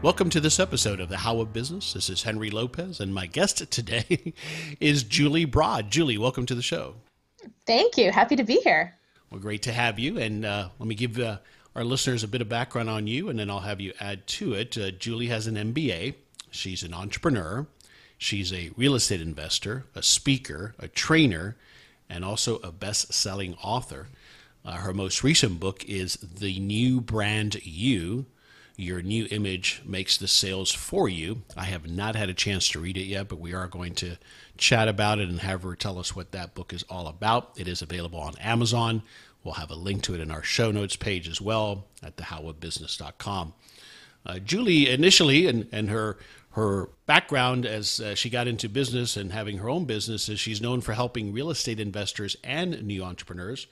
Welcome to this episode of the How of Business. This is Henry Lopez, and my guest today is Julie Broad. Julie, welcome to the show. Thank you. Happy to be here. Well, great to have you. And uh, let me give uh, our listeners a bit of background on you, and then I'll have you add to it. Uh, Julie has an MBA. She's an entrepreneur. She's a real estate investor, a speaker, a trainer, and also a best selling author. Uh, her most recent book is The New Brand You your new image makes the sales for you. I have not had a chance to read it yet, but we are going to chat about it and have her tell us what that book is all about. It is available on Amazon. We'll have a link to it in our show notes page as well at thehowofbusiness.com. Uh, Julie initially and, and her her background as uh, she got into business and having her own business is she's known for helping real estate investors and new entrepreneurs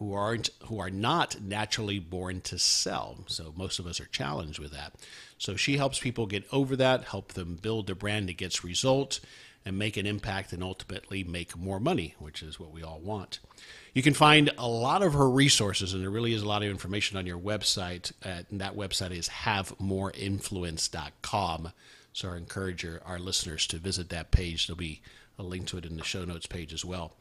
who aren't who are not naturally born to sell. So most of us are challenged with that. So she helps people get over that, help them build a brand that gets results and make an impact and ultimately make more money, which is what we all want. You can find a lot of her resources, and there really is a lot of information on your website. and that website is havemoreinfluence.com. So I encourage our listeners to visit that page. There'll be a link to it in the show notes page as well.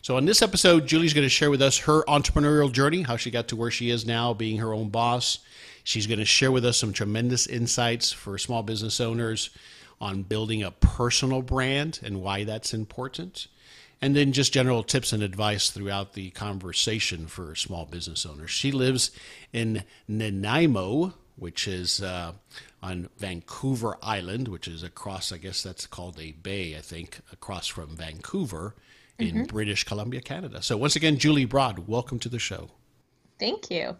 So, on this episode, Julie's going to share with us her entrepreneurial journey, how she got to where she is now, being her own boss. She's going to share with us some tremendous insights for small business owners on building a personal brand and why that's important. And then just general tips and advice throughout the conversation for small business owners. She lives in Nanaimo, which is uh, on Vancouver Island, which is across, I guess that's called a bay, I think, across from Vancouver in mm-hmm. British Columbia, Canada. So, once again, Julie Broad, welcome to the show. Thank you.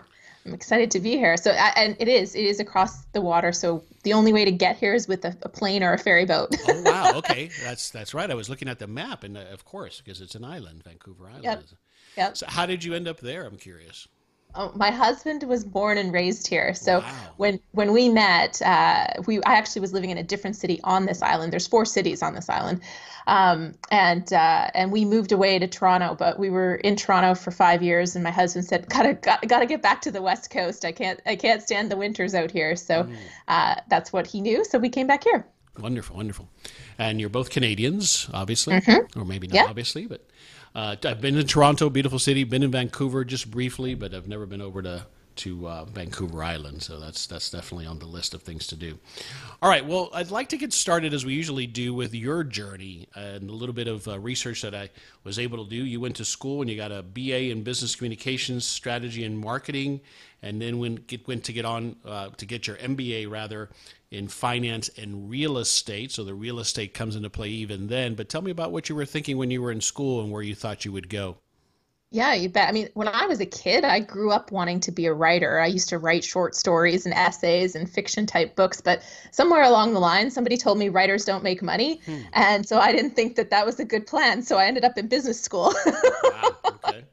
I'm excited to be here. So, and it is, it is across the water. So, the only way to get here is with a, a plane or a ferry boat. oh wow! Okay, that's that's right. I was looking at the map, and uh, of course, because it's an island, Vancouver Island. Yep. Yep. So, how did you end up there? I'm curious. Oh, my husband was born and raised here. So wow. when when we met, uh, we I actually was living in a different city on this island. There's four cities on this island, um, and uh, and we moved away to Toronto. But we were in Toronto for five years, and my husband said, "Gotta got, gotta get back to the West Coast. I can't I can't stand the winters out here." So mm. uh, that's what he knew. So we came back here. Wonderful, wonderful. And you're both Canadians, obviously, mm-hmm. or maybe not yeah. obviously, but uh, I've been in Toronto, beautiful city. Been in Vancouver just briefly, but I've never been over to to uh, Vancouver Island. So that's that's definitely on the list of things to do. All right. Well, I'd like to get started as we usually do with your journey and a little bit of uh, research that I was able to do. You went to school and you got a BA in Business Communications, Strategy, and Marketing, and then went get, went to get on uh, to get your MBA rather in finance and real estate. So the real estate comes into play even then. But tell me about what you were thinking when you were in school and where you thought you would go. Yeah, you bet. I mean, when I was a kid, I grew up wanting to be a writer. I used to write short stories and essays and fiction type books, but somewhere along the line, somebody told me writers don't make money. Hmm. And so I didn't think that that was a good plan. So I ended up in business school. wow, okay.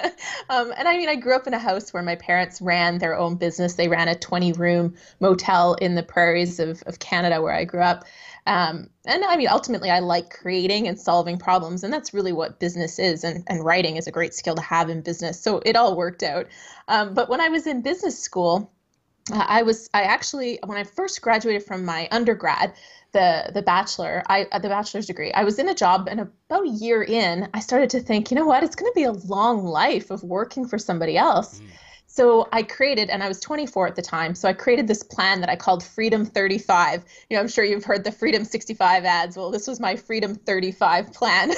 um, and I mean, I grew up in a house where my parents ran their own business. They ran a 20 room motel in the prairies of, of Canada where I grew up. Um, and I mean, ultimately, I like creating and solving problems, and that's really what business is. And, and writing is a great skill to have in business. So it all worked out. Um, but when I was in business school, uh, I was I actually when I first graduated from my undergrad, the the bachelor, I uh, the bachelor's degree, I was in a job, and about a year in, I started to think, you know what, it's going to be a long life of working for somebody else. Mm. So I created, and I was 24 at the time. So I created this plan that I called Freedom 35. You know, I'm sure you've heard the Freedom 65 ads. Well, this was my Freedom 35 plan.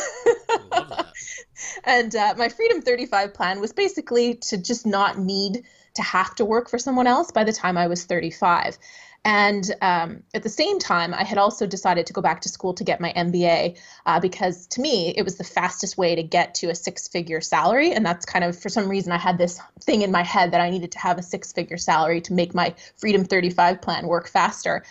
and uh, my Freedom 35 plan was basically to just not need to have to work for someone else by the time I was 35. And um, at the same time, I had also decided to go back to school to get my MBA uh, because to me, it was the fastest way to get to a six figure salary. And that's kind of, for some reason, I had this thing in my head that I needed to have a six figure salary to make my Freedom 35 plan work faster.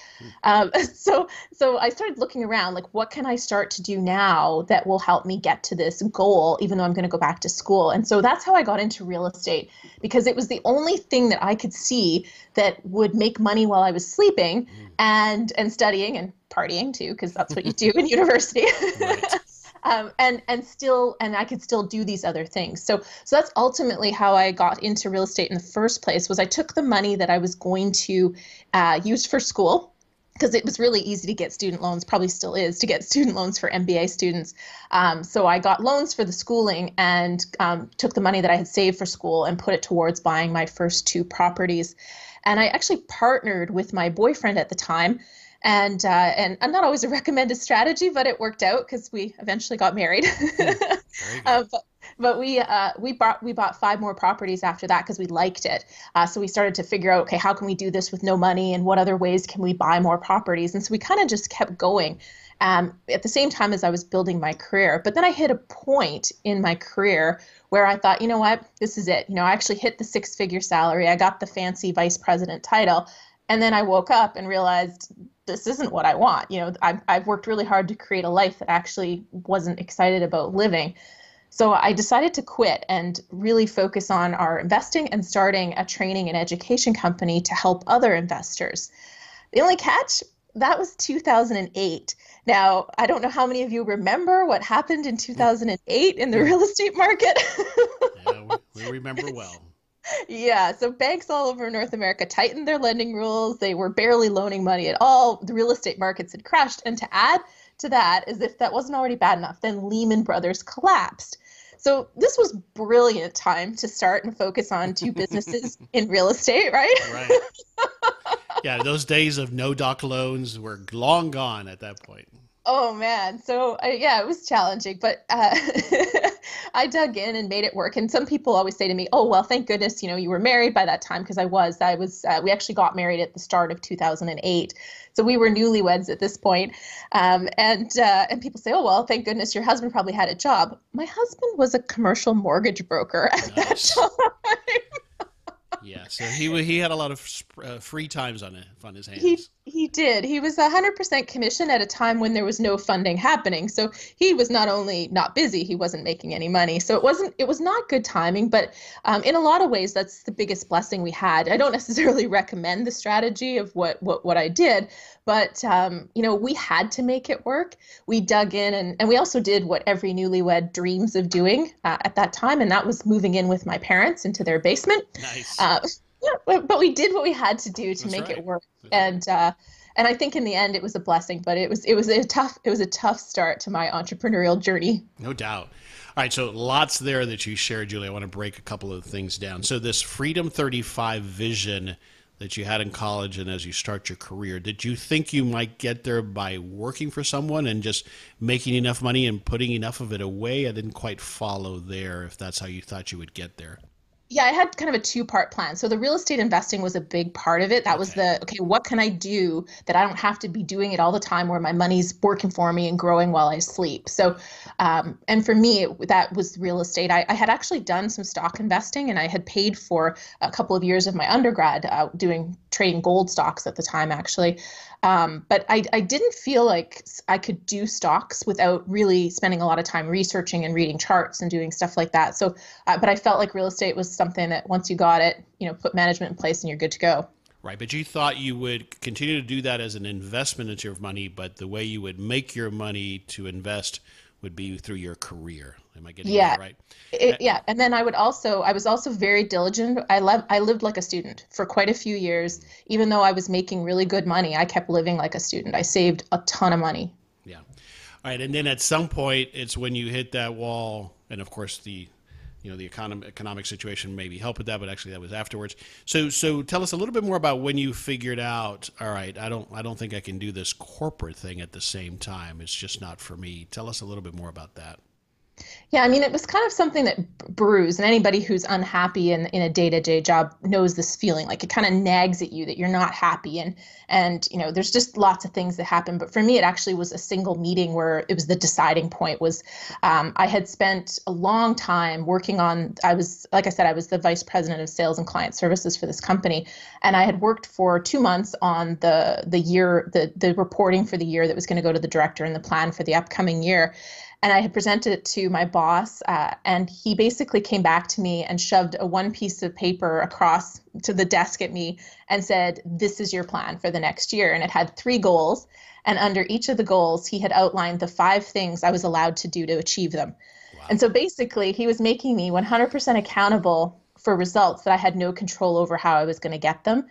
Um, so, so I started looking around like, what can I start to do now that will help me get to this goal, even though I'm going to go back to school? And so that's how I got into real estate because it was the only thing that I could see that would make money while I was sleeping mm. and and studying and partying too because that's what you do in university. um, and and still and I could still do these other things. So so that's ultimately how I got into real estate in the first place. Was I took the money that I was going to uh, use for school because it was really easy to get student loans, probably still is to get student loans for MBA students. Um, so I got loans for the schooling and um, took the money that I had saved for school and put it towards buying my first two properties. And I actually partnered with my boyfriend at the time. And uh, and I'm not always a recommended strategy, but it worked out because we eventually got married. uh, but, but we uh, we bought we bought five more properties after that because we liked it. Uh, so we started to figure out, okay, how can we do this with no money, and what other ways can we buy more properties? And so we kind of just kept going um, at the same time as I was building my career. But then I hit a point in my career where I thought, you know what, this is it. You know, I actually hit the six figure salary, I got the fancy vice president title. And then I woke up and realized this isn't what I want. You know, I've, I've worked really hard to create a life that actually wasn't excited about living. So I decided to quit and really focus on our investing and starting a training and education company to help other investors. The only catch that was 2008. Now, I don't know how many of you remember what happened in 2008 in the real estate market. yeah, we remember well. Yeah, so banks all over North America tightened their lending rules. They were barely loaning money at all. The real estate markets had crashed. And to add to that, as if that wasn't already bad enough, then Lehman Brothers collapsed. So this was brilliant time to start and focus on two businesses in real estate, right? Right. Yeah, those days of no doc loans were long gone at that point. Oh man, so uh, yeah, it was challenging, but uh, I dug in and made it work. And some people always say to me, "Oh well, thank goodness, you know, you were married by that time." Because I was. I was. Uh, we actually got married at the start of 2008, so we were newlyweds at this point. Um, and uh, and people say, "Oh well, thank goodness your husband probably had a job." My husband was a commercial mortgage broker at nice. that time yeah, so he he had a lot of uh, free times on it, on his hands. He he did. He was 100% commission at a time when there was no funding happening. So he was not only not busy, he wasn't making any money. So it wasn't it was not good timing, but um, in a lot of ways that's the biggest blessing we had. I don't necessarily recommend the strategy of what what what I did, but um, you know we had to make it work. We dug in and and we also did what every newlywed dreams of doing uh, at that time, and that was moving in with my parents into their basement. Nice. Uh, yeah, but we did what we had to do to That's make right. it work, and uh, and I think in the end it was a blessing. But it was it was a tough it was a tough start to my entrepreneurial journey. No doubt. All right, so lots there that you shared, Julie. I want to break a couple of things down. So this Freedom 35 vision that you had in college and as you start your career, did you think you might get there by working for someone and just making enough money and putting enough of it away? I didn't quite follow there if that's how you thought you would get there yeah, I had kind of a two part plan. So the real estate investing was a big part of it. That okay. was the okay, what can I do that I don't have to be doing it all the time where my money's working for me and growing while I sleep? So, um, and for me, it, that was real estate. I, I, had actually done some stock investing and I had paid for a couple of years of my undergrad uh, doing trading gold stocks at the time, actually. Um, but I, I didn't feel like I could do stocks without really spending a lot of time researching and reading charts and doing stuff like that. So, uh, but I felt like real estate was something that once you got it, you know, put management in place and you're good to go. Right, but you thought you would continue to do that as an investment into your money, but the way you would make your money to invest would be through your career. Am I getting yeah. that right? It, uh, yeah, and then I would also I was also very diligent. I love I lived like a student for quite a few years. Mm-hmm. Even though I was making really good money, I kept living like a student. I saved a ton of money. Yeah. All right, and then at some point it's when you hit that wall and of course the you know the economic economic situation maybe helped with that, but actually that was afterwards. So so tell us a little bit more about when you figured out. All right, I don't I don't think I can do this corporate thing at the same time. It's just not for me. Tell us a little bit more about that. Yeah, I mean, it was kind of something that brews, and anybody who's unhappy in, in a day to day job knows this feeling. Like it kind of nags at you that you're not happy, and and you know, there's just lots of things that happen. But for me, it actually was a single meeting where it was the deciding point. Was um, I had spent a long time working on. I was, like I said, I was the vice president of sales and client services for this company, and I had worked for two months on the the year, the the reporting for the year that was going to go to the director and the plan for the upcoming year and I had presented it to my boss, uh, and he basically came back to me and shoved a one piece of paper across to the desk at me and said, "This is your plan for the next year." And it had three goals, and under each of the goals, he had outlined the five things I was allowed to do to achieve them. Wow. And so basically, he was making me 100% accountable for results that I had no control over how I was going to get them.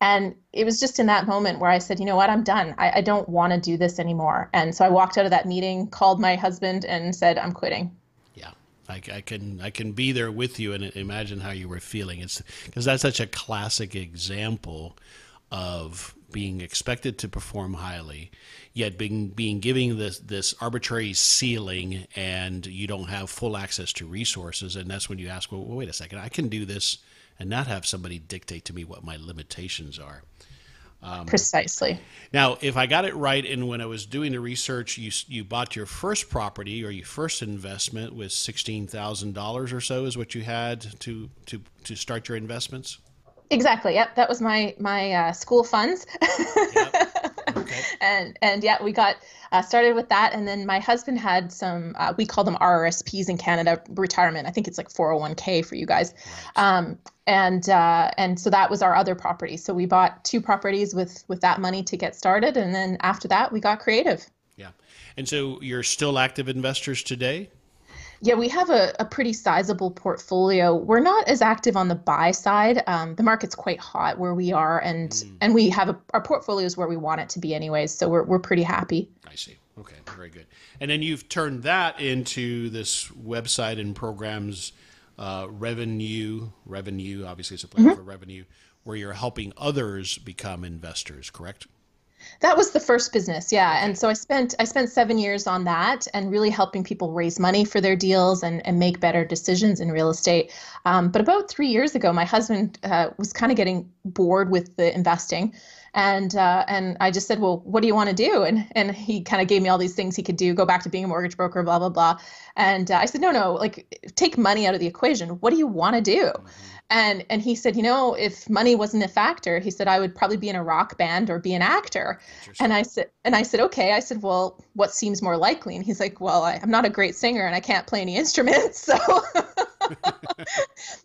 And it was just in that moment where I said, you know what, I'm done. I, I don't want to do this anymore. And so I walked out of that meeting, called my husband, and said, I'm quitting. Yeah, I, I can I can be there with you and imagine how you were feeling. It's because that's such a classic example of being expected to perform highly, yet being being giving this this arbitrary ceiling, and you don't have full access to resources. And that's when you ask, well, wait a second, I can do this and not have somebody dictate to me what my limitations are. Um, Precisely. Now, if I got it right, and when I was doing the research, you you bought your first property or your first investment with sixteen thousand dollars or so is what you had to to to start your investments. Exactly. Yep, that was my my uh, school funds. yep. Okay. And and yeah, we got uh, started with that, and then my husband had some. Uh, we call them RRSPs in Canada, retirement. I think it's like 401k for you guys. Um, and uh, and so that was our other property. So we bought two properties with with that money to get started, and then after that, we got creative. Yeah. And so you're still active investors today. Yeah, we have a, a pretty sizable portfolio. We're not as active on the buy side. Um, the market's quite hot where we are, and mm. and we have a, our portfolio is where we want it to be, anyways. So we're we're pretty happy. I see. Okay, very good. And then you've turned that into this website and programs uh, revenue. Revenue, obviously, it's a plan mm-hmm. for revenue, where you're helping others become investors. Correct? That was the first business, yeah. And so I spent I spent seven years on that and really helping people raise money for their deals and, and make better decisions in real estate. Um, but about three years ago, my husband uh, was kind of getting bored with the investing, and uh, and I just said, well, what do you want to do? And and he kind of gave me all these things he could do, go back to being a mortgage broker, blah blah blah. And uh, I said, no, no, like take money out of the equation. What do you want to do? And and he said you know if money wasn't a factor he said i would probably be in a rock band or be an actor. And i said and i said okay. I said well what seems more likely? And he's like well I, am not a great singer and i can't play any instruments. So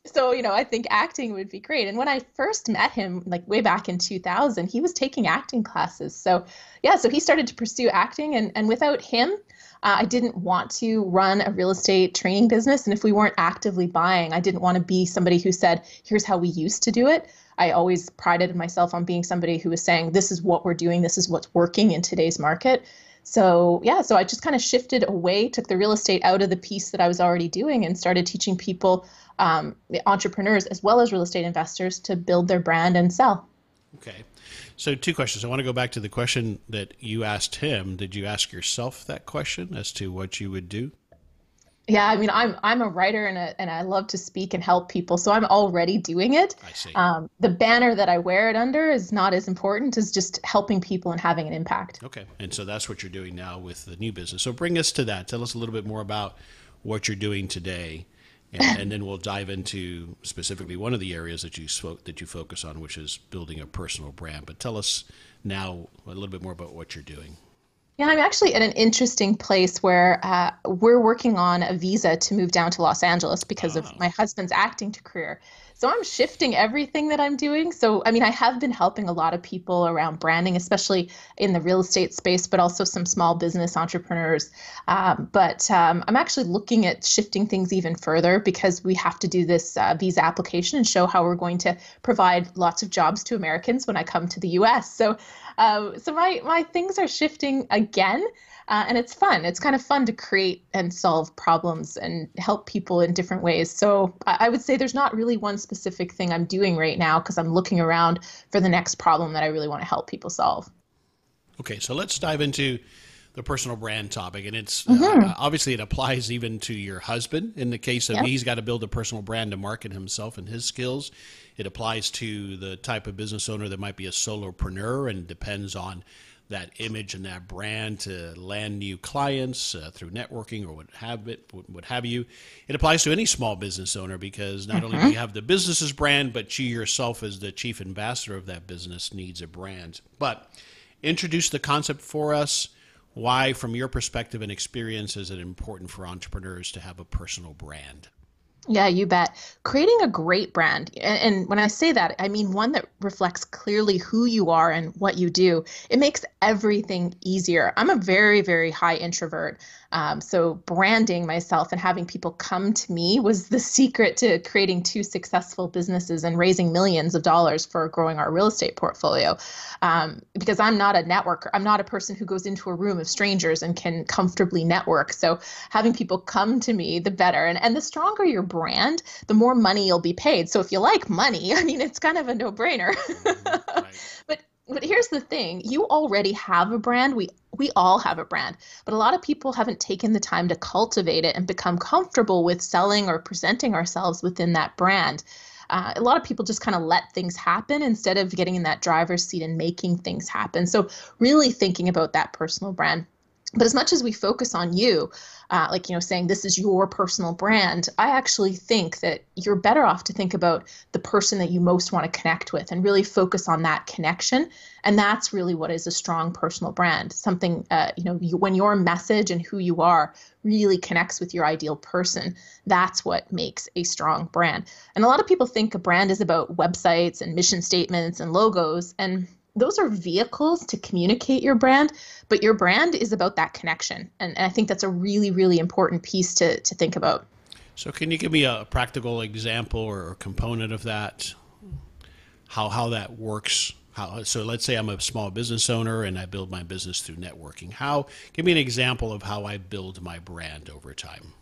so you know i think acting would be great. And when i first met him like way back in 2000 he was taking acting classes. So yeah so he started to pursue acting and and without him uh, I didn't want to run a real estate training business. And if we weren't actively buying, I didn't want to be somebody who said, here's how we used to do it. I always prided myself on being somebody who was saying, this is what we're doing, this is what's working in today's market. So, yeah, so I just kind of shifted away, took the real estate out of the piece that I was already doing, and started teaching people, um, entrepreneurs as well as real estate investors, to build their brand and sell. Okay. So, two questions. I want to go back to the question that you asked him. Did you ask yourself that question as to what you would do? Yeah, I mean, I'm I'm a writer and a, and I love to speak and help people, so I'm already doing it. I see. Um, the banner that I wear it under is not as important as just helping people and having an impact. Okay, and so that's what you're doing now with the new business. So bring us to that. Tell us a little bit more about what you're doing today and, and, then we'll dive into specifically one of the areas that you spoke that you focus on, which is building a personal brand. But tell us now a little bit more about what you're doing. Yeah, I'm actually at an interesting place where uh, we're working on a visa to move down to Los Angeles because of my husband's acting career. So I'm shifting everything that I'm doing. So, I mean, I have been helping a lot of people around branding, especially in the real estate space, but also some small business entrepreneurs. Um, but um, I'm actually looking at shifting things even further because we have to do this uh, visa application and show how we're going to provide lots of jobs to Americans when I come to the US. So, uh, so my, my things are shifting again. Uh, and it's fun. It's kind of fun to create and solve problems and help people in different ways. So I, I would say there's not really one specific thing I'm doing right now because I'm looking around for the next problem that I really want to help people solve. Okay, so let's dive into the personal brand topic, and it's mm-hmm. uh, obviously it applies even to your husband in the case of yep. he's got to build a personal brand to market himself and his skills. It applies to the type of business owner that might be a solopreneur and depends on that image and that brand to land new clients uh, through networking or what have it, what have you. It applies to any small business owner because not mm-hmm. only do you have the business's brand, but you yourself as the chief ambassador of that business needs a brand. But introduce the concept for us. Why, from your perspective and experience, is it important for entrepreneurs to have a personal brand? Yeah, you bet. Creating a great brand. And, when I say that, I mean one that reflects clearly who you are and what you do. It makes everything easier. I'm a very, very high introvert. Um, so branding myself and having people come to me was the secret to creating two successful businesses and raising millions of dollars for growing our real estate portfolio. Um, because I'm not a networker, I'm not a person who goes into a room of strangers and can comfortably network. So having people come to me, the better. And and the stronger your brand, the more money you'll be paid. So if you like money, I mean, it's kind of a no-brainer. Mm-hmm. right. but but here's the thing. You already have a brand. We we all have a brand but a lot of people haven't taken the time to cultivate it and become comfortable with selling or presenting ourselves within that brand. Uh, a lot of people just kind of let things happen instead of getting in that driver's seat and making things happen. So really thinking about that personal brand but as much as we focus on you uh, like you know saying this is your personal brand i actually think that you're better off to think about the person that you most want to connect with and really focus on that connection. And that's really what is a strong personal brand something uh, you know you, when your message and who you are really connects with your ideal person that's what makes a strong brand. And a lot of people think a brand is about websites and mission statements and logos and those are vehicles to communicate your brand, but your brand is about that connection. And, and I think that's a really, really important piece to, to think about. So, can you give me a practical example or component of that? How, how that works? How, so, let's say I'm a small business owner and I build my business through networking. How? Give me an example of how I build my brand over time.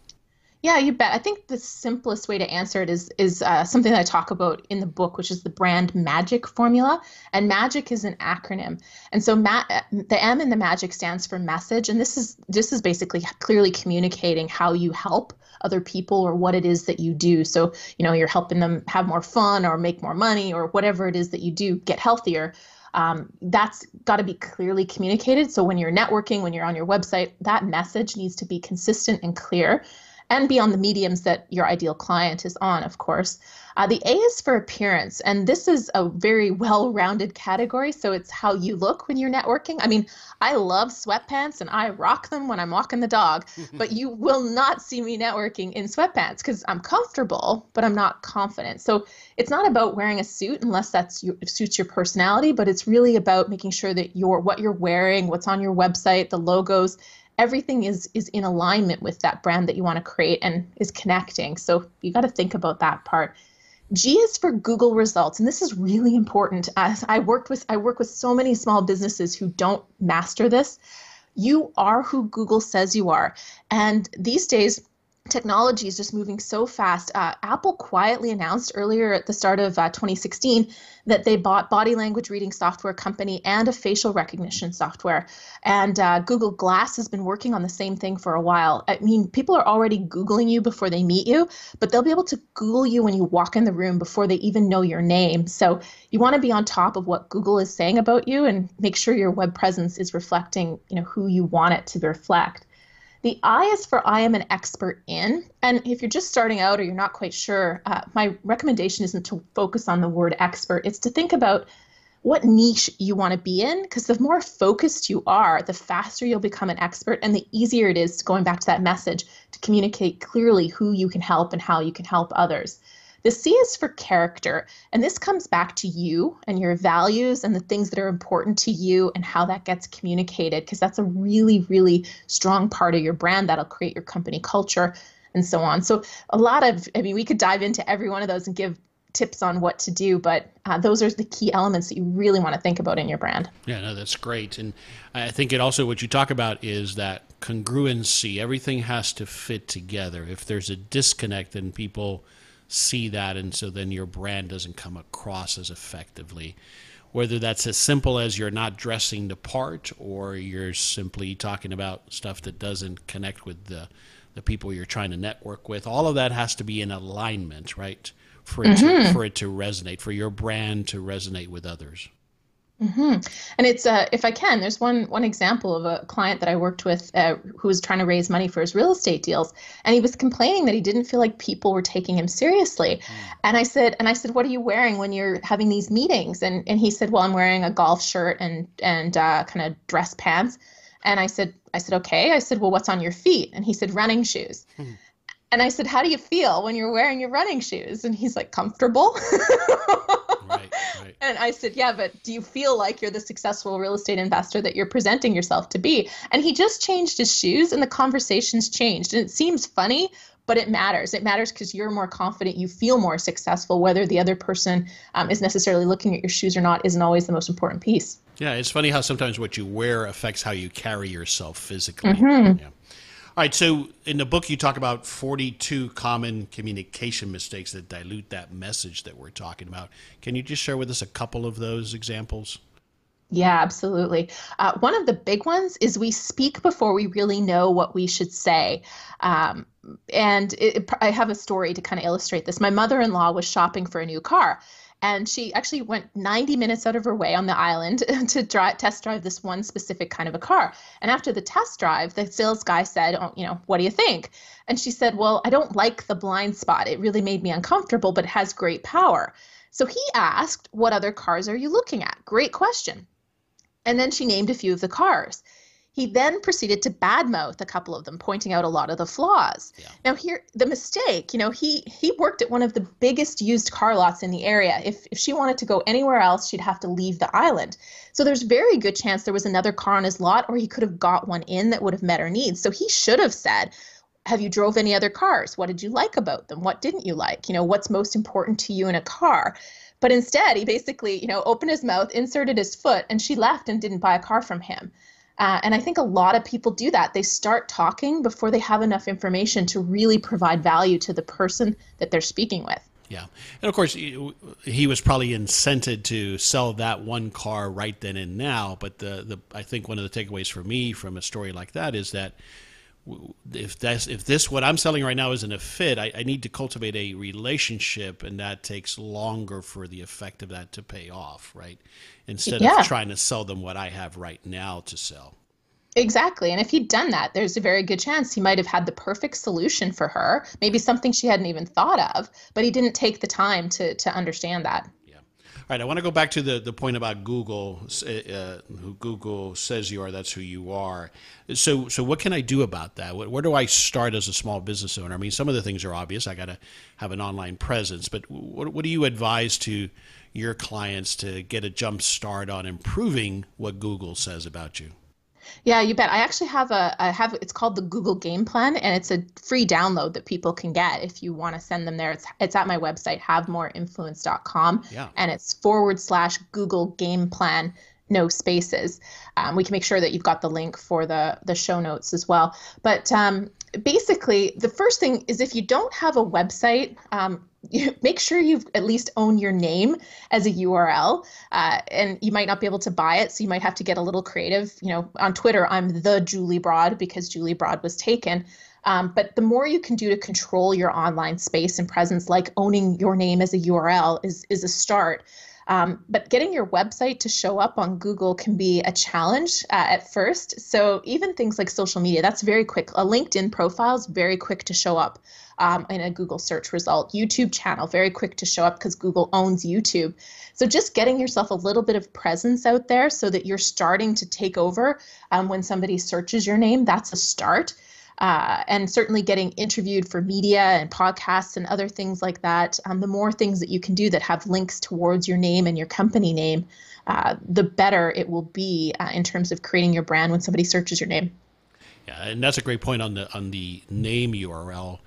Yeah, you bet. I think the simplest way to answer it is is uh, something that I talk about in the book, which is the brand magic formula. And magic is an acronym, and so ma- the M in the magic stands for message, and this is this is basically clearly communicating how you help other people or what it is that you do. So you know you're helping them have more fun or make more money or whatever it is that you do, get healthier. Um, that's got to be clearly communicated. So when you're networking, when you're on your website, that message needs to be consistent and clear and beyond the mediums that your ideal client is on, of course. Uh, the A is for appearance, and this is a very well rounded category. So it's how you look when you're networking. I mean, I love sweatpants and I rock them when I'm walking the dog, but you will not see me networking in sweatpants because I'm comfortable, but I'm not confident. So it's not about wearing a suit unless that suits your personality, but it's really about making sure that your what you're wearing, what's on your website, the logos, everything is is in alignment with that brand that you want to create and is connecting. So you got to think about that part. G is for Google results, and this is really important. As I worked with, I work with so many small businesses who don't master this. You are who Google says you are, and these days technology is just moving so fast. Uh, Apple quietly announced earlier at the start of uh, 2016 that they bought body language reading software company and a facial recognition software. And uh, Google Glass has been working on the same thing for a while. I mean, people are already Googling you before they meet you, but they'll be able to Google you when you walk in the room before they even know your name. So you want to be on top of what Google is saying about you and make sure your web presence is reflecting, you know, who you want it to reflect. The I is for I am an expert in. And if you're just starting out or you're not quite sure, uh, my recommendation isn't to focus on the word expert. It's to think about what niche you want to be in because the more focused you are, the faster you'll become an expert and the easier it is to going back to that message to communicate clearly who you can help and how you can help others. The C is for character. And this comes back to you and your values and the things that are important to you and how that gets communicated, because that's a really, really strong part of your brand that'll create your company culture and so on. So, a lot of, I mean, we could dive into every one of those and give tips on what to do, but uh, those are the key elements that you really want to think about in your brand. Yeah, no, that's great. And I think it also, what you talk about is that congruency. Everything has to fit together. If there's a disconnect, then people see that, and so then your brand doesn't come across as effectively. Whether that's as simple as you're not dressing the part, or you're simply talking about stuff that doesn't connect with the the people you're trying to network with, all of that has to be in alignment, right? For it mm-hmm. to for it to resonate, for your brand to resonate with others. Mm-hmm. And it's uh, if I can, there's one one example of a client that I worked with uh, who was trying to raise money for his real estate deals, and he was complaining that he didn't feel like people were taking him seriously. Mm. And I said, and I said, what are you wearing when you're having these meetings? And and he said, well, I'm wearing a golf shirt and and uh, kind of dress pants. And I said, I said, okay. I said, well, what's on your feet? And he said, running shoes. Mm. And I said, how do you feel when you're wearing your running shoes? And he's like, comfortable. right. And I said, yeah, but do you feel like you're the successful real estate investor that you're presenting yourself to be? And he just changed his shoes and the conversations changed. And it seems funny, but it matters. It matters because you're more confident, you feel more successful. Whether the other person um, is necessarily looking at your shoes or not isn't always the most important piece. Yeah, it's funny how sometimes what you wear affects how you carry yourself physically. Mm-hmm. Yeah. All right, so in the book, you talk about 42 common communication mistakes that dilute that message that we're talking about. Can you just share with us a couple of those examples? Yeah, absolutely. Uh, one of the big ones is we speak before we really know what we should say. Um, and it, I have a story to kind of illustrate this. My mother in law was shopping for a new car and she actually went 90 minutes out of her way on the island to drive, test drive this one specific kind of a car. And after the test drive, the sales guy said, oh, you know, what do you think? And she said, well, I don't like the blind spot. It really made me uncomfortable, but it has great power. So he asked, what other cars are you looking at? Great question. And then she named a few of the cars. He then proceeded to badmouth a couple of them, pointing out a lot of the flaws. Yeah. Now, here the mistake, you know, he he worked at one of the biggest used car lots in the area. If if she wanted to go anywhere else, she'd have to leave the island. So there's very good chance there was another car on his lot, or he could have got one in that would have met her needs. So he should have said, have you drove any other cars what did you like about them what didn't you like you know what's most important to you in a car but instead he basically you know opened his mouth inserted his foot and she left and didn't buy a car from him uh, and I think a lot of people do that. They start talking before they have enough information to really provide value to the person that they're speaking with. Yeah. And of course, he was probably incented to sell that one car right then and now. But the, the I think one of the takeaways for me from a story like that is that if that's if this what I'm selling right now isn't a fit, I, I, need to cultivate a relationship, and that takes longer for the effect of that to pay off, right? Instead yeah. of trying to sell them what I have right now to sell. Exactly. And if he'd done that, there's a very good chance he might have had the perfect solution for her, maybe something she hadn't even thought of, but he didn't take the time to to understand that. Right, I want to go back to the, the point about Google. Uh, who Google says you are, that's who you are. So, so what can I do about that? Where do I start as a small business owner? I mean, some of the things are obvious. I got to have an online presence, but what, what do you advise to your clients to get a jump start on improving what Google says about you? Yeah, you bet. I actually have a I have it's called the Google Game Plan and it's a free download that people can get if you want to send them there. It's it's at my website havemoreinfluence.com yeah. and it's forward slash Google Game Plan no spaces. Um, we can make sure that you've got the link for the the show notes as well. But um, basically, the first thing is if you don't have a website, um, make sure you've at least own your name as a URL. Uh, and you might not be able to buy it, so you might have to get a little creative. You know, on Twitter, I'm the Julie Broad because Julie Broad was taken. Um, but the more you can do to control your online space and presence, like owning your name as a URL, is is a start. Um, but getting your website to show up on Google can be a challenge uh, at first. So even things like social media, that's very quick. A LinkedIn profile is very quick to show up um, in a Google search result. YouTube channel, very quick to show up because Google owns YouTube. So just getting yourself a little bit of presence out there so that you're starting to take over um, when somebody searches your name, that's a start. Uh, and certainly getting interviewed for media and podcasts and other things like that. Um, the more things that you can do that have links towards your name and your company name, uh, the better it will be uh, in terms of creating your brand when somebody searches your name. Yeah, and that's a great point on the on the name URL.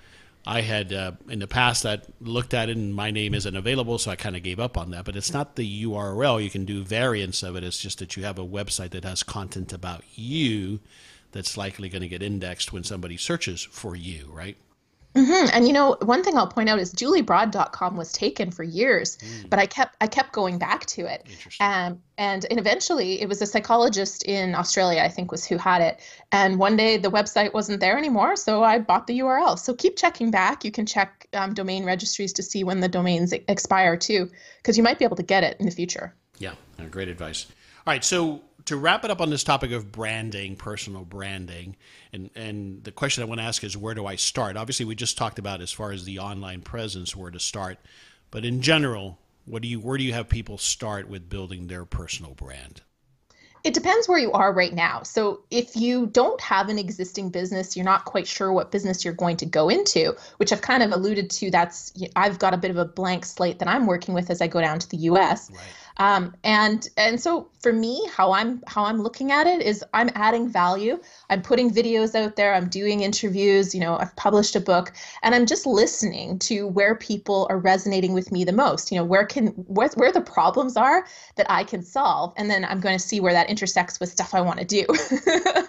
I had uh, in the past that looked at it and my name isn't available, so I kind of gave up on that. But it's not the URL; you can do variants of it. It's just that you have a website that has content about you that's likely going to get indexed when somebody searches for you, right? Mm-hmm. And you know, one thing I'll point out is juliebroad.com was taken for years, mm. but I kept I kept going back to it. Um, and and eventually it was a psychologist in Australia, I think was who had it. And one day the website wasn't there anymore, so I bought the URL. So keep checking back. You can check um, domain registries to see when the domains expire too, because you might be able to get it in the future. Yeah, great advice. All right, so to wrap it up on this topic of branding, personal branding, and and the question I want to ask is where do I start? Obviously, we just talked about as far as the online presence where to start, but in general, what do you where do you have people start with building their personal brand? It depends where you are right now. So, if you don't have an existing business, you're not quite sure what business you're going to go into, which I've kind of alluded to. That's I've got a bit of a blank slate that I'm working with as I go down to the US. Right. Um, and and so for me, how I'm how I'm looking at it is I'm adding value. I'm putting videos out there. I'm doing interviews. You know, I've published a book, and I'm just listening to where people are resonating with me the most. You know, where can where where the problems are that I can solve, and then I'm going to see where that intersects with stuff I want to do. okay.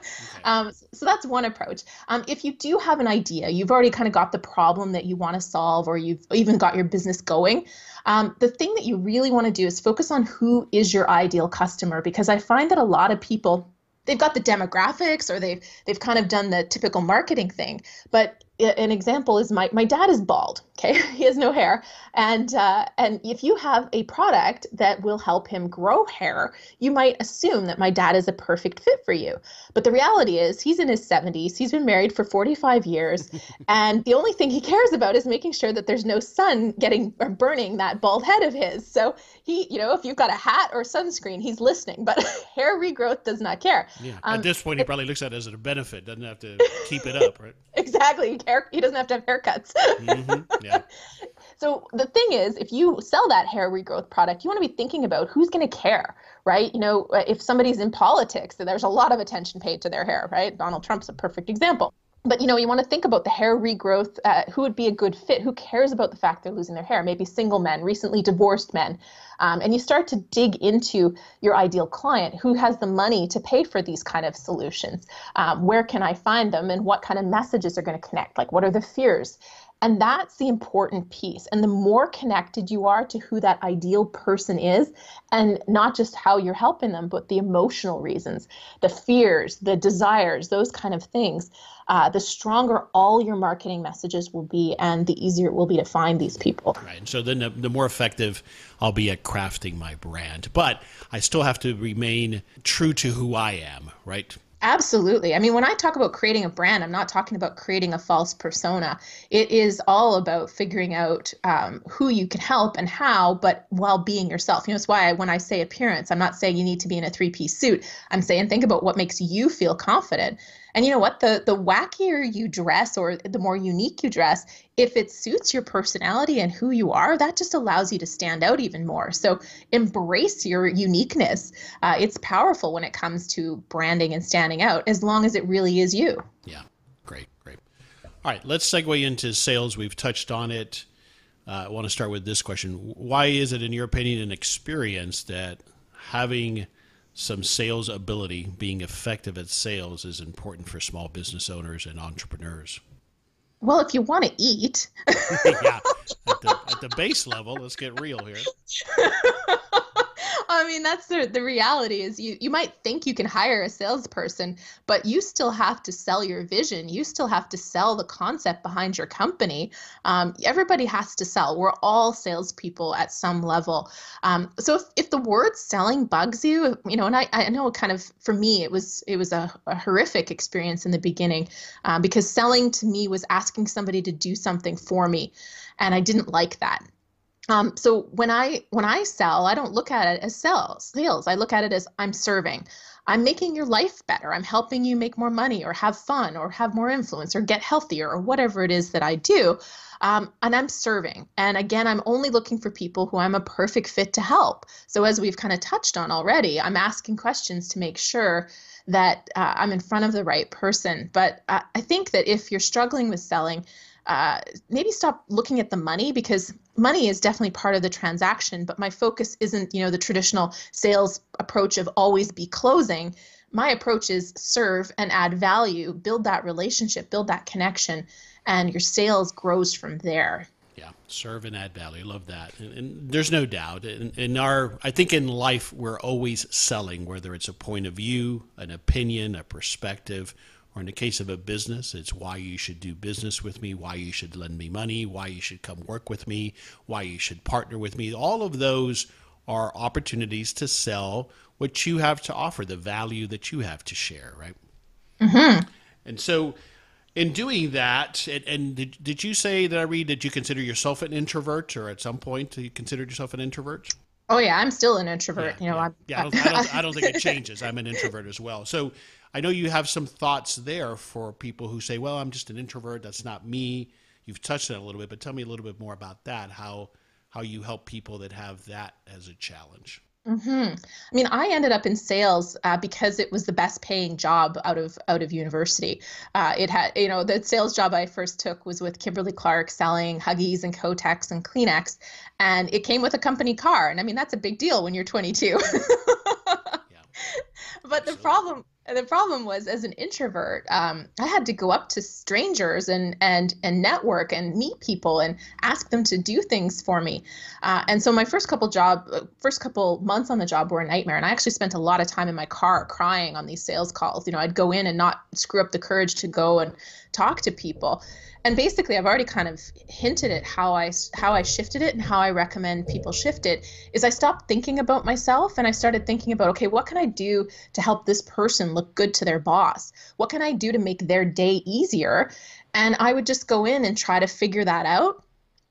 um, so that's one approach. Um, if you do have an idea, you've already kind of got the problem that you want to solve, or you've even got your business going. Um, the thing that you really want to do is focus on who is your ideal customer because I find that a lot of people they've got the demographics or they've they've kind of done the typical marketing thing but an example is my, my dad is bald okay he has no hair. And uh, and if you have a product that will help him grow hair you might assume that my dad is a perfect fit for you. But the reality is he's in his 70s he's been married for 45 years. And the only thing he cares about is making sure that there's no sun getting or burning that bald head of his. So he you know if you've got a hat or sunscreen he's listening. But hair regrowth does not care. Yeah um, at this point he probably looks at it as a benefit. Doesn't have to keep it up right? Exactly. Hair he doesn't have to have haircuts. Mm-hmm. so the thing is if you sell that hair regrowth product you want to be thinking about who's going to care right? You know if somebody's in politics there's a lot of attention paid to their hair right? Donald trump's a perfect example. But you know you want to think about the hair regrowth uh, who would be a good fit who cares about the fact they're losing their hair? Maybe single men recently divorced men. Um, and you start to dig into your ideal client who has the money to pay for these kind of solutions. Um, where can i find them and what kind of messages are going to connect? Like what are the fears and that's the important piece. And the more connected you are to who that ideal person is, and not just how you're helping them, but the emotional reasons, the fears, the desires, those kind of things, uh, the stronger all your marketing messages will be, and the easier it will be to find these people. Right. And so then the, the more effective I'll be at crafting my brand. But I still have to remain true to who I am, right? Absolutely. I mean, when I talk about creating a brand, I'm not talking about creating a false persona. It is all about figuring out um, who you can help and how, but while being yourself. You know, it's why I, when I say appearance, I'm not saying you need to be in a three piece suit. I'm saying think about what makes you feel confident. And you know what? The the wackier you dress or the more unique you dress, if it suits your personality and who you are, that just allows you to stand out even more. So embrace your uniqueness. Uh, it's powerful when it comes to branding and standing out, as long as it really is you. Yeah, great, great. All right, let's segue into sales. We've touched on it. Uh, I want to start with this question: Why is it, in your opinion an experience, that having some sales ability, being effective at sales, is important for small business owners and entrepreneurs? Well, if you want to eat. yeah, at the, at the base level, let's get real here. I mean, that's the the reality is you you might think you can hire a salesperson, but you still have to sell your vision. You still have to sell the concept behind your company. Um, everybody has to sell. We're all salespeople at some level. Um, so if, if the word selling bugs you, you know, and I, I know kind of for me it was it was a, a horrific experience in the beginning um, because selling to me was asking somebody to do something for me, and I didn't like that Um, so when I when I sell, I don't look at it as sales. Sales. I look at it as I'm serving. I'm making your life better. I'm helping you make more money or have fun or have more influence or get healthier or whatever it is that I do. Um, and I'm serving. And again, I'm only looking for people who I'm a perfect fit to help. So, as we've kind of touched on already, I'm asking questions to make sure that uh, I'm in front of the right person. But uh, I think that if you're struggling with selling, uh, maybe stop looking at the money because money is definitely part of the transaction but my focus isn't you know the traditional sales approach of always be closing. My approach is serve and add value build that relationship build that connection and your sales grows from there. Yeah serve and add value. Love that. And, and there's no doubt. In, in, our i think in life we're always selling whether it's a point of view an opinion a perspective or in the case of a business, it's why you should do business with me, why you should lend me money, why you should come work with me, why you should partner with me. All of those are opportunities to sell what you have to offer, the value that you have to share, right? Mm-hmm. And so, in doing that, and, and, did, did you say that I read that you consider yourself an introvert, or at some point you considered yourself an introvert? Oh yeah, I'm still an introvert. Yeah, you know, yeah. yeah I, don't, I, don't, I don't think it changes. I'm an introvert as well. So, I know you have some thoughts there for people who say, "Well, I'm just an introvert. That's not me." You've touched on it a little bit, but tell me a little bit more about that. How how you help people that have that as a challenge. Mm-hmm. I mean, I ended up in sales uh, because it was the best paying job out of out of university. Uh, it had, you know, the sales job I first took was with Kimberly Clark selling Huggies and Kotex and Kleenex, and it came with a company car. And I mean, that's a big deal when you're 22. yeah. But Absolutely. the problem the problem was as an introvert um, i had to go up to strangers and and and network and meet people and ask them to do things for me. Uh, and so my first couple job uh, first couple months on the job were a nightmare and i actually spent a lot of time in my car crying on these sales calls. You know i'd go in and not screw up the courage to go and talk to people and basically i've already kind of hinted at how i how i shifted it and how i recommend people shift it is i stopped thinking about myself and i started thinking about okay what can i do to help this person look good to their boss what can i do to make their day easier and i would just go in and try to figure that out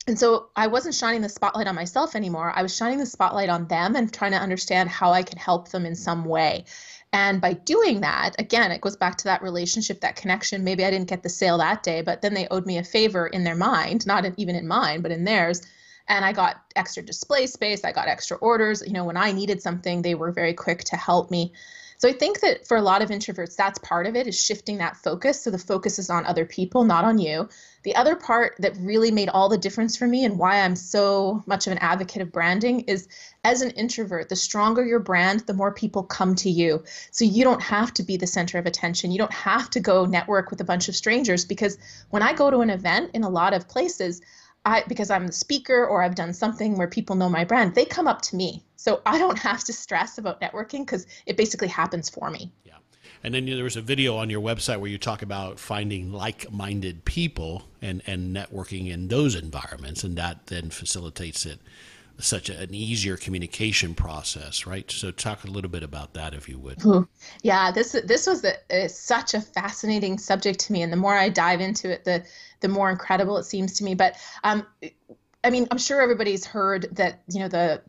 and so I wasn't shining the spotlight on myself anymore. I was shining the spotlight on them and trying to understand how I could help them in some way. And by doing that, again, it goes back to that relationship, that connection. Maybe I didn't get the sale that day, but then they owed me a favor in their mind, not in, even in mine, but in theirs. And I got extra display space. I got extra orders. You know, when I needed something, they were very quick to help me. So I think that for a lot of introverts, that's part of it is shifting that focus. So the focus is on other people, not on you. The other part that really made all the difference for me and why I'm so much of an advocate of branding is as an introvert, the stronger your brand, the more people come to you. So you don't have to be the center of attention. You don't have to go network with a bunch of strangers because when I go to an event in a lot of places, I because I'm the speaker or I've done something where people know my brand, they come up to me. So I don't have to stress about networking because it basically happens for me. Yeah. And then there was a video on your website where you talk about finding like-minded people and, and networking in those environments, and that then facilitates it such an easier communication process, right? So talk a little bit about that, if you would. Yeah, this this was a, such a fascinating subject to me, and the more I dive into it, the the more incredible it seems to me. But um, I mean, I'm sure everybody's heard that you know the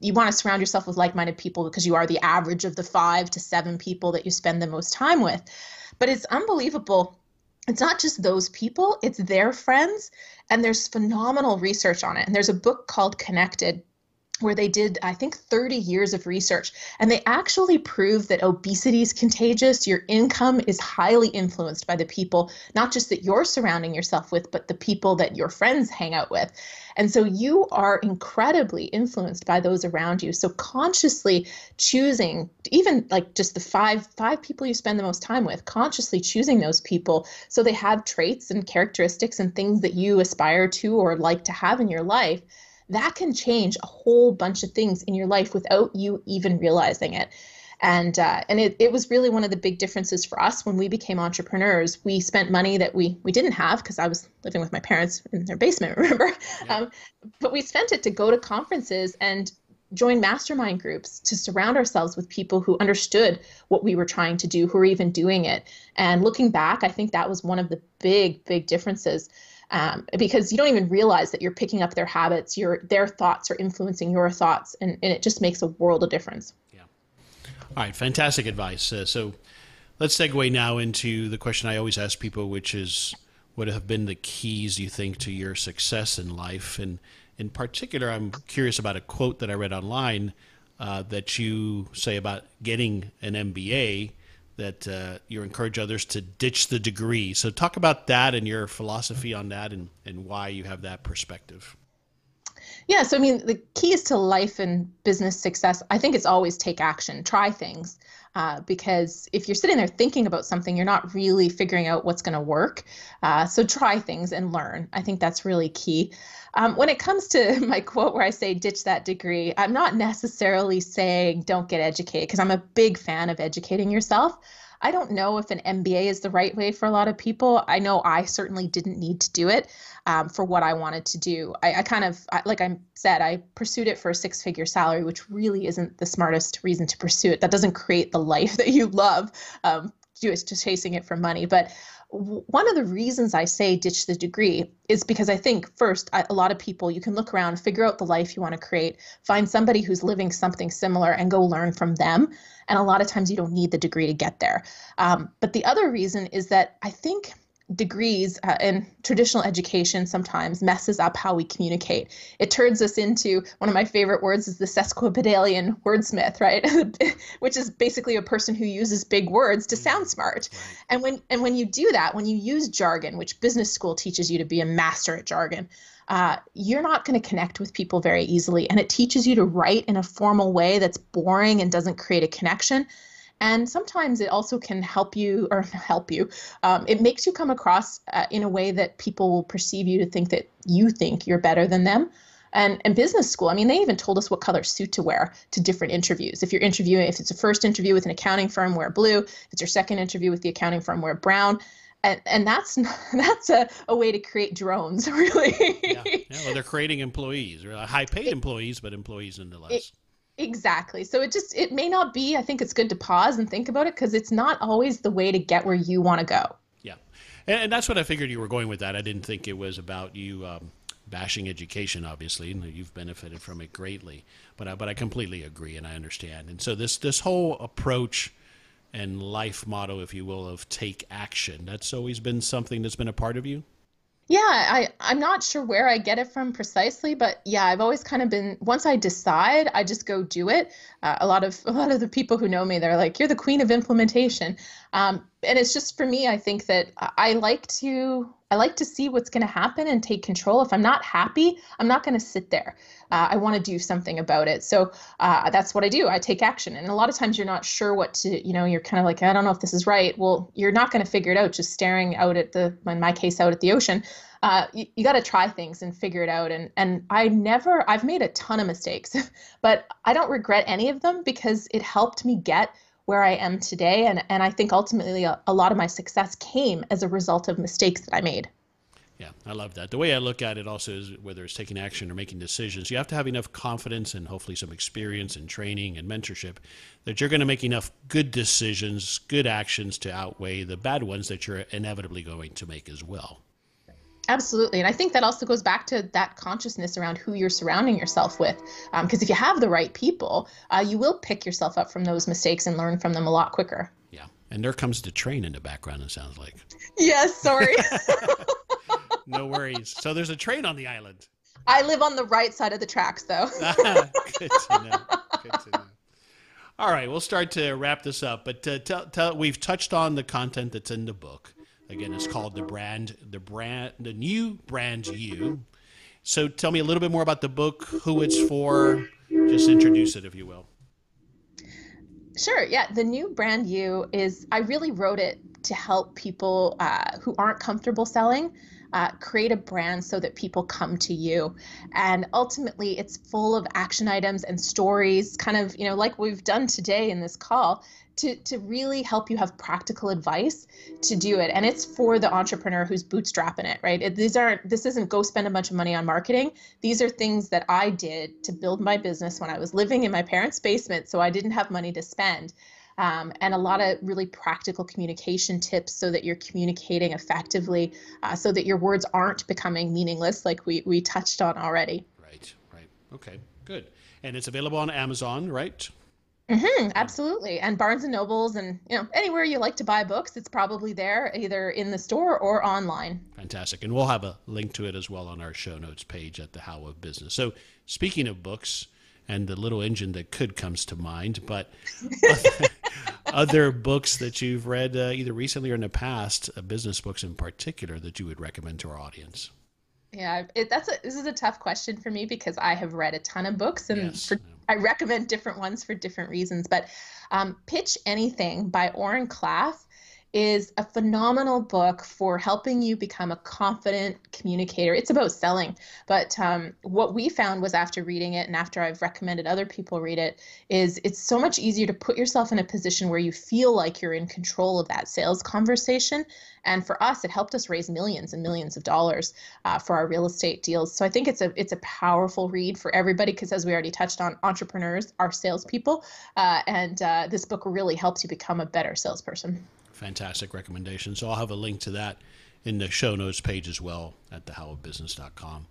you want to surround yourself with like-minded people because you are the average of the five to seven people that you spend the most time with. But it's unbelievable it's not just those people, it's their friends. And there's phenomenal research on it. And there's a book called Connected where they did, I think, 30 years of research. And they actually proved that obesity is contagious. Your income is highly influenced by the people, not just that you're surrounding yourself with, but the people that your friends hang out with. And so you are incredibly influenced by those around you. So consciously choosing, even like just the five five people you spend the most time with, consciously choosing those people so they have traits and characteristics and things that you aspire to or like to have in your life that can change a whole bunch of things in your life without you even realizing it. And uh, and it, it was really one of the big differences for us when we became entrepreneurs. We spent money that we we didn't have because i was living with my parents in their basement remember? Yeah. um, but we spent it to go to conferences and join mastermind groups to surround ourselves with people who understood what we were trying to do who were even doing it. And looking back i think that was one of the big big differences um, because you don't even realize that you're picking up their habits your their thoughts are influencing your thoughts and, and it just makes a world of difference. Yeah. All right fantastic advice. Uh, so let's segue now into the question i always ask people which is what have been the keys you think to your success in life? And in particular i'm curious about a quote that i read online uh, that you say about getting an mba that uh, you encourage others to ditch the degree. So, talk about that and your philosophy on that and, and why you have that perspective. Yeah, so I mean, the keys to life and business success, I think it's always take action, try things. Uh, because if you're sitting there thinking about something, you're not really figuring out what's going to work. Uh, so try things and learn. I think that's really key. Um, when it comes to my quote where I say ditch that degree, I'm not necessarily saying don't get educated because I'm a big fan of educating yourself. I don't know if an MBA is the right way for a lot of people. I know I certainly didn't need to do it um, for what I wanted to do. I, I kind of, I, like I said, I pursued it for a six figure salary, which really isn't the smartest reason to pursue it. That doesn't create the life that you love. Um, just chasing it for money. But one of the reasons I say ditch the degree is because I think, first, a lot of people, you can look around, figure out the life you want to create, find somebody who's living something similar, and go learn from them. And a lot of times you don't need the degree to get there. Um, but the other reason is that I think degrees uh, in traditional education sometimes messes up how we communicate. It turns us into one of my favorite words is the sesquipedalian wordsmith, right? Which is basically a person who uses big words to sound smart. And when and when you do that, when you use jargon, which business school teaches you to be a master at jargon, uh, you're not going to connect with people very easily. And it teaches you to write in a formal way that's boring and doesn't create a connection. And sometimes it also can help you, or help you, um, it makes you come across uh, in a way that people will perceive you to think that you think you're better than them. And, and business school, I mean, they even told us what color suit to wear to different interviews. If you're interviewing, if it's a first interview with an accounting firm, wear blue. If it's your second interview with the accounting firm, wear brown and, and that's that's a, a way to create drones really yeah. yeah. well they're creating employees high paid employees but employees nonetheless it, Exactly. So it just it may not be. I think it's good to pause and think about it because it's not always the way to get where you want to go. Yeah, and, and, that's what I figured you were going with that. I didn't think it was about you um, bashing education. Obviously, you've benefited from it greatly. But I, but I completely agree and I understand. And so this this whole approach and life motto, if you will, of take action. That's always been something that's been a part of you. Yeah, I, I'm not sure where I get it from precisely, but yeah, I've always kind of been once I decide, I just go do it. Uh, a lot of a lot of the people who know me, they're like, "You're the queen of implementation," um, and it's just for me. I think that I like to I like to see what's going to happen and take control. If I'm not happy, I'm not going to sit there. Uh, I want to do something about it. So uh, that's what I do. I take action. And a lot of times you're not sure what to, you know, you're kind of like, I don't know if this is right. Well, you're not going to figure it out just staring out at the, in my case, out at the ocean. Uh, you, you got to try things and figure it out. And and I never, I've made a ton of mistakes, but I don't regret any of them because it helped me get where I am today. And and I think ultimately a, a lot of my success came as a result of mistakes that I made. Yeah, I love that. The way I look at it also is whether it's taking action or making decisions, you have to have enough confidence and hopefully some experience and training and mentorship that you're going to make enough good decisions, good actions to outweigh the bad ones that you're inevitably going to make as well. Absolutely. And I think that also goes back to that consciousness around who you're surrounding yourself with. Because um, if you have the right people, uh, you will pick yourself up from those mistakes and learn from them a lot quicker. Yeah. And there comes the train in the background, it sounds like. Yes, sorry. no worries. So there's a train on the island. I live on the right side of the tracks, though. Good to know. Good to know. All right, we'll start to wrap this up. But uh, tell, tell, we've touched on the content that's in the book. Again, it's called the brand, the brand, the new brand you. So tell me a little bit more about the book, who it's for. Just introduce it, if you will. Sure. Yeah. The new brand you is, I really wrote it to help people uh, who aren't comfortable selling uh, create a brand so that people come to you. And ultimately, it's full of action items and stories, kind of, you know, like we've done today in this call, to, to really help you have practical advice to do it. And it's for the entrepreneur who's bootstrapping it, right? It, these aren't, this isn't go spend a bunch of money on marketing. These are things that I did to build my business when I was living in my parents' basement, so I didn't have money to spend. um, and a lot of really practical communication tips so that you're communicating effectively, uh, so that your words aren't becoming meaningless, like we, we touched on already. Right, right. Okay, good. And it's available on Amazon, right? Mm-hmm, absolutely. And Barnes and Nobles and you know anywhere you like to buy books, it's probably there either in the store or online. Fantastic. And we'll have a link to it as well on our show notes page at the How of Business. So speaking of books and the little engine that could comes to mind, but other, other books that you've read uh, either recently or in the past, uh, business books in particular, that you would recommend to our audience. Yeah, it, that's a, this is a tough question for me because I have read a ton of books and yes. for I recommend different ones for different reasons. But um, Pitch Anything by Oren Klaff is a phenomenal book for helping you become a confident communicator. It's about selling, but um, what we found was after reading it and after I've recommended other people read it, is it's so much easier to put yourself in a position where you feel like you're in control of that sales conversation. And for us, it helped us raise millions and millions of dollars uh, for our real estate deals. So I think it's a it's a powerful read for everybody because as we already touched on, entrepreneurs are salespeople, uh, and uh, this book really helps you become a better salesperson fantastic recommendation. So I'll have a link to that in the show notes page as well at thehowofbusiness.com.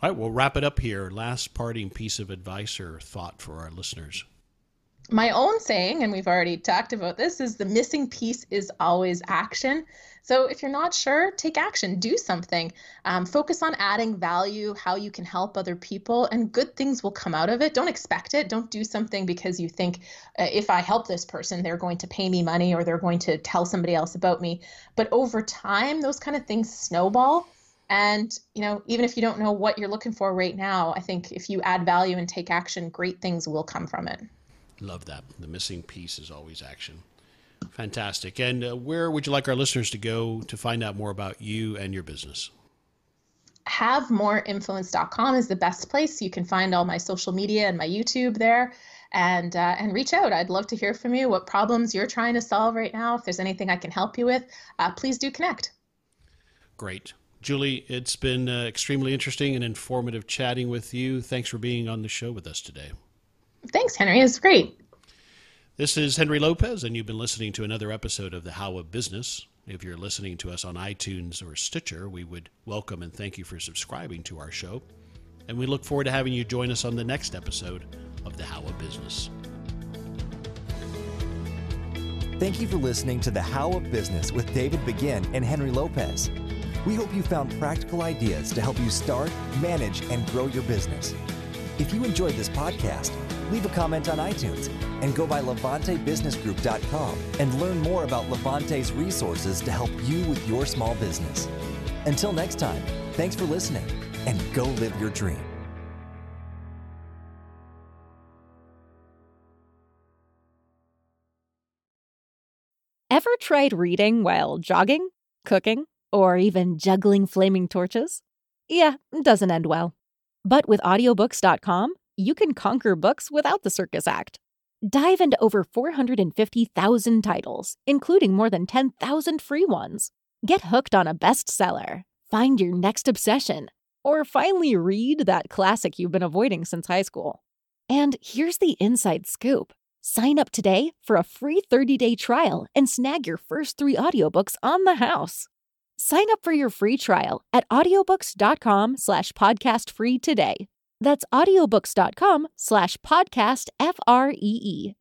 All right, we'll wrap it up here. Last parting piece of advice or thought for our listeners. My own saying, and we've already talked about this, is the missing piece is always action. So if you're not sure, take action, do something. Um, focus on adding value, how you can help other people, and good things will come out of it. Don't expect it. Don't do something because you think uh, if I help this person, they're going to pay me money or they're going to tell somebody else about me. But over time, those kind of things snowball. And, you know, even if you don't know what you're looking for right now, I think if you add value and take action, great things will come from it. Love that. The missing piece is always action. Fantastic. And uh, where would you like our listeners to go to find out more about you and your business? HaveMoreInfluence.com is the best place. You can find all my social media and my YouTube there. And, uh, and reach out. I'd love to hear from you. What problems you're trying to solve right now? If there's anything I can help you with, uh, please do connect. Great. Julie, it's been uh, extremely interesting and informative chatting with you. Thanks for being on the show with us today. Thanks, Henry. It's great. This is Henry Lopez, and you've been listening to another episode of The How of Business. If you're listening to us on iTunes or Stitcher, we would welcome and thank you for subscribing to our show. And we look forward to having you join us on the next episode of The How of Business. Thank you for listening to The How of Business with David Begin and Henry Lopez. We hope you found practical ideas to help you start, manage, and grow your business. If you enjoyed this podcast, leave a comment on iTunes and go by LevanteBusinessGroup.com and learn more about Levante's resources to help you with your small business. Until next time, thanks for listening and go live your dream. Ever tried reading while jogging, cooking, or even juggling flaming torches? Yeah, doesn't end well. But with audiobooks.com, you can conquer books without the circus act. Dive into over 450,000 titles, including more than 10,000 free ones. Get hooked on a bestseller, find your next obsession, or finally read that classic you've been avoiding since high school. And here's the inside scoop. Sign up today for a free 30-day trial and snag your first 3 audiobooks on the house. Sign up for your free trial at audiobooks.com slash podcast free today. That's audiobooks.com slash podcast F R E E.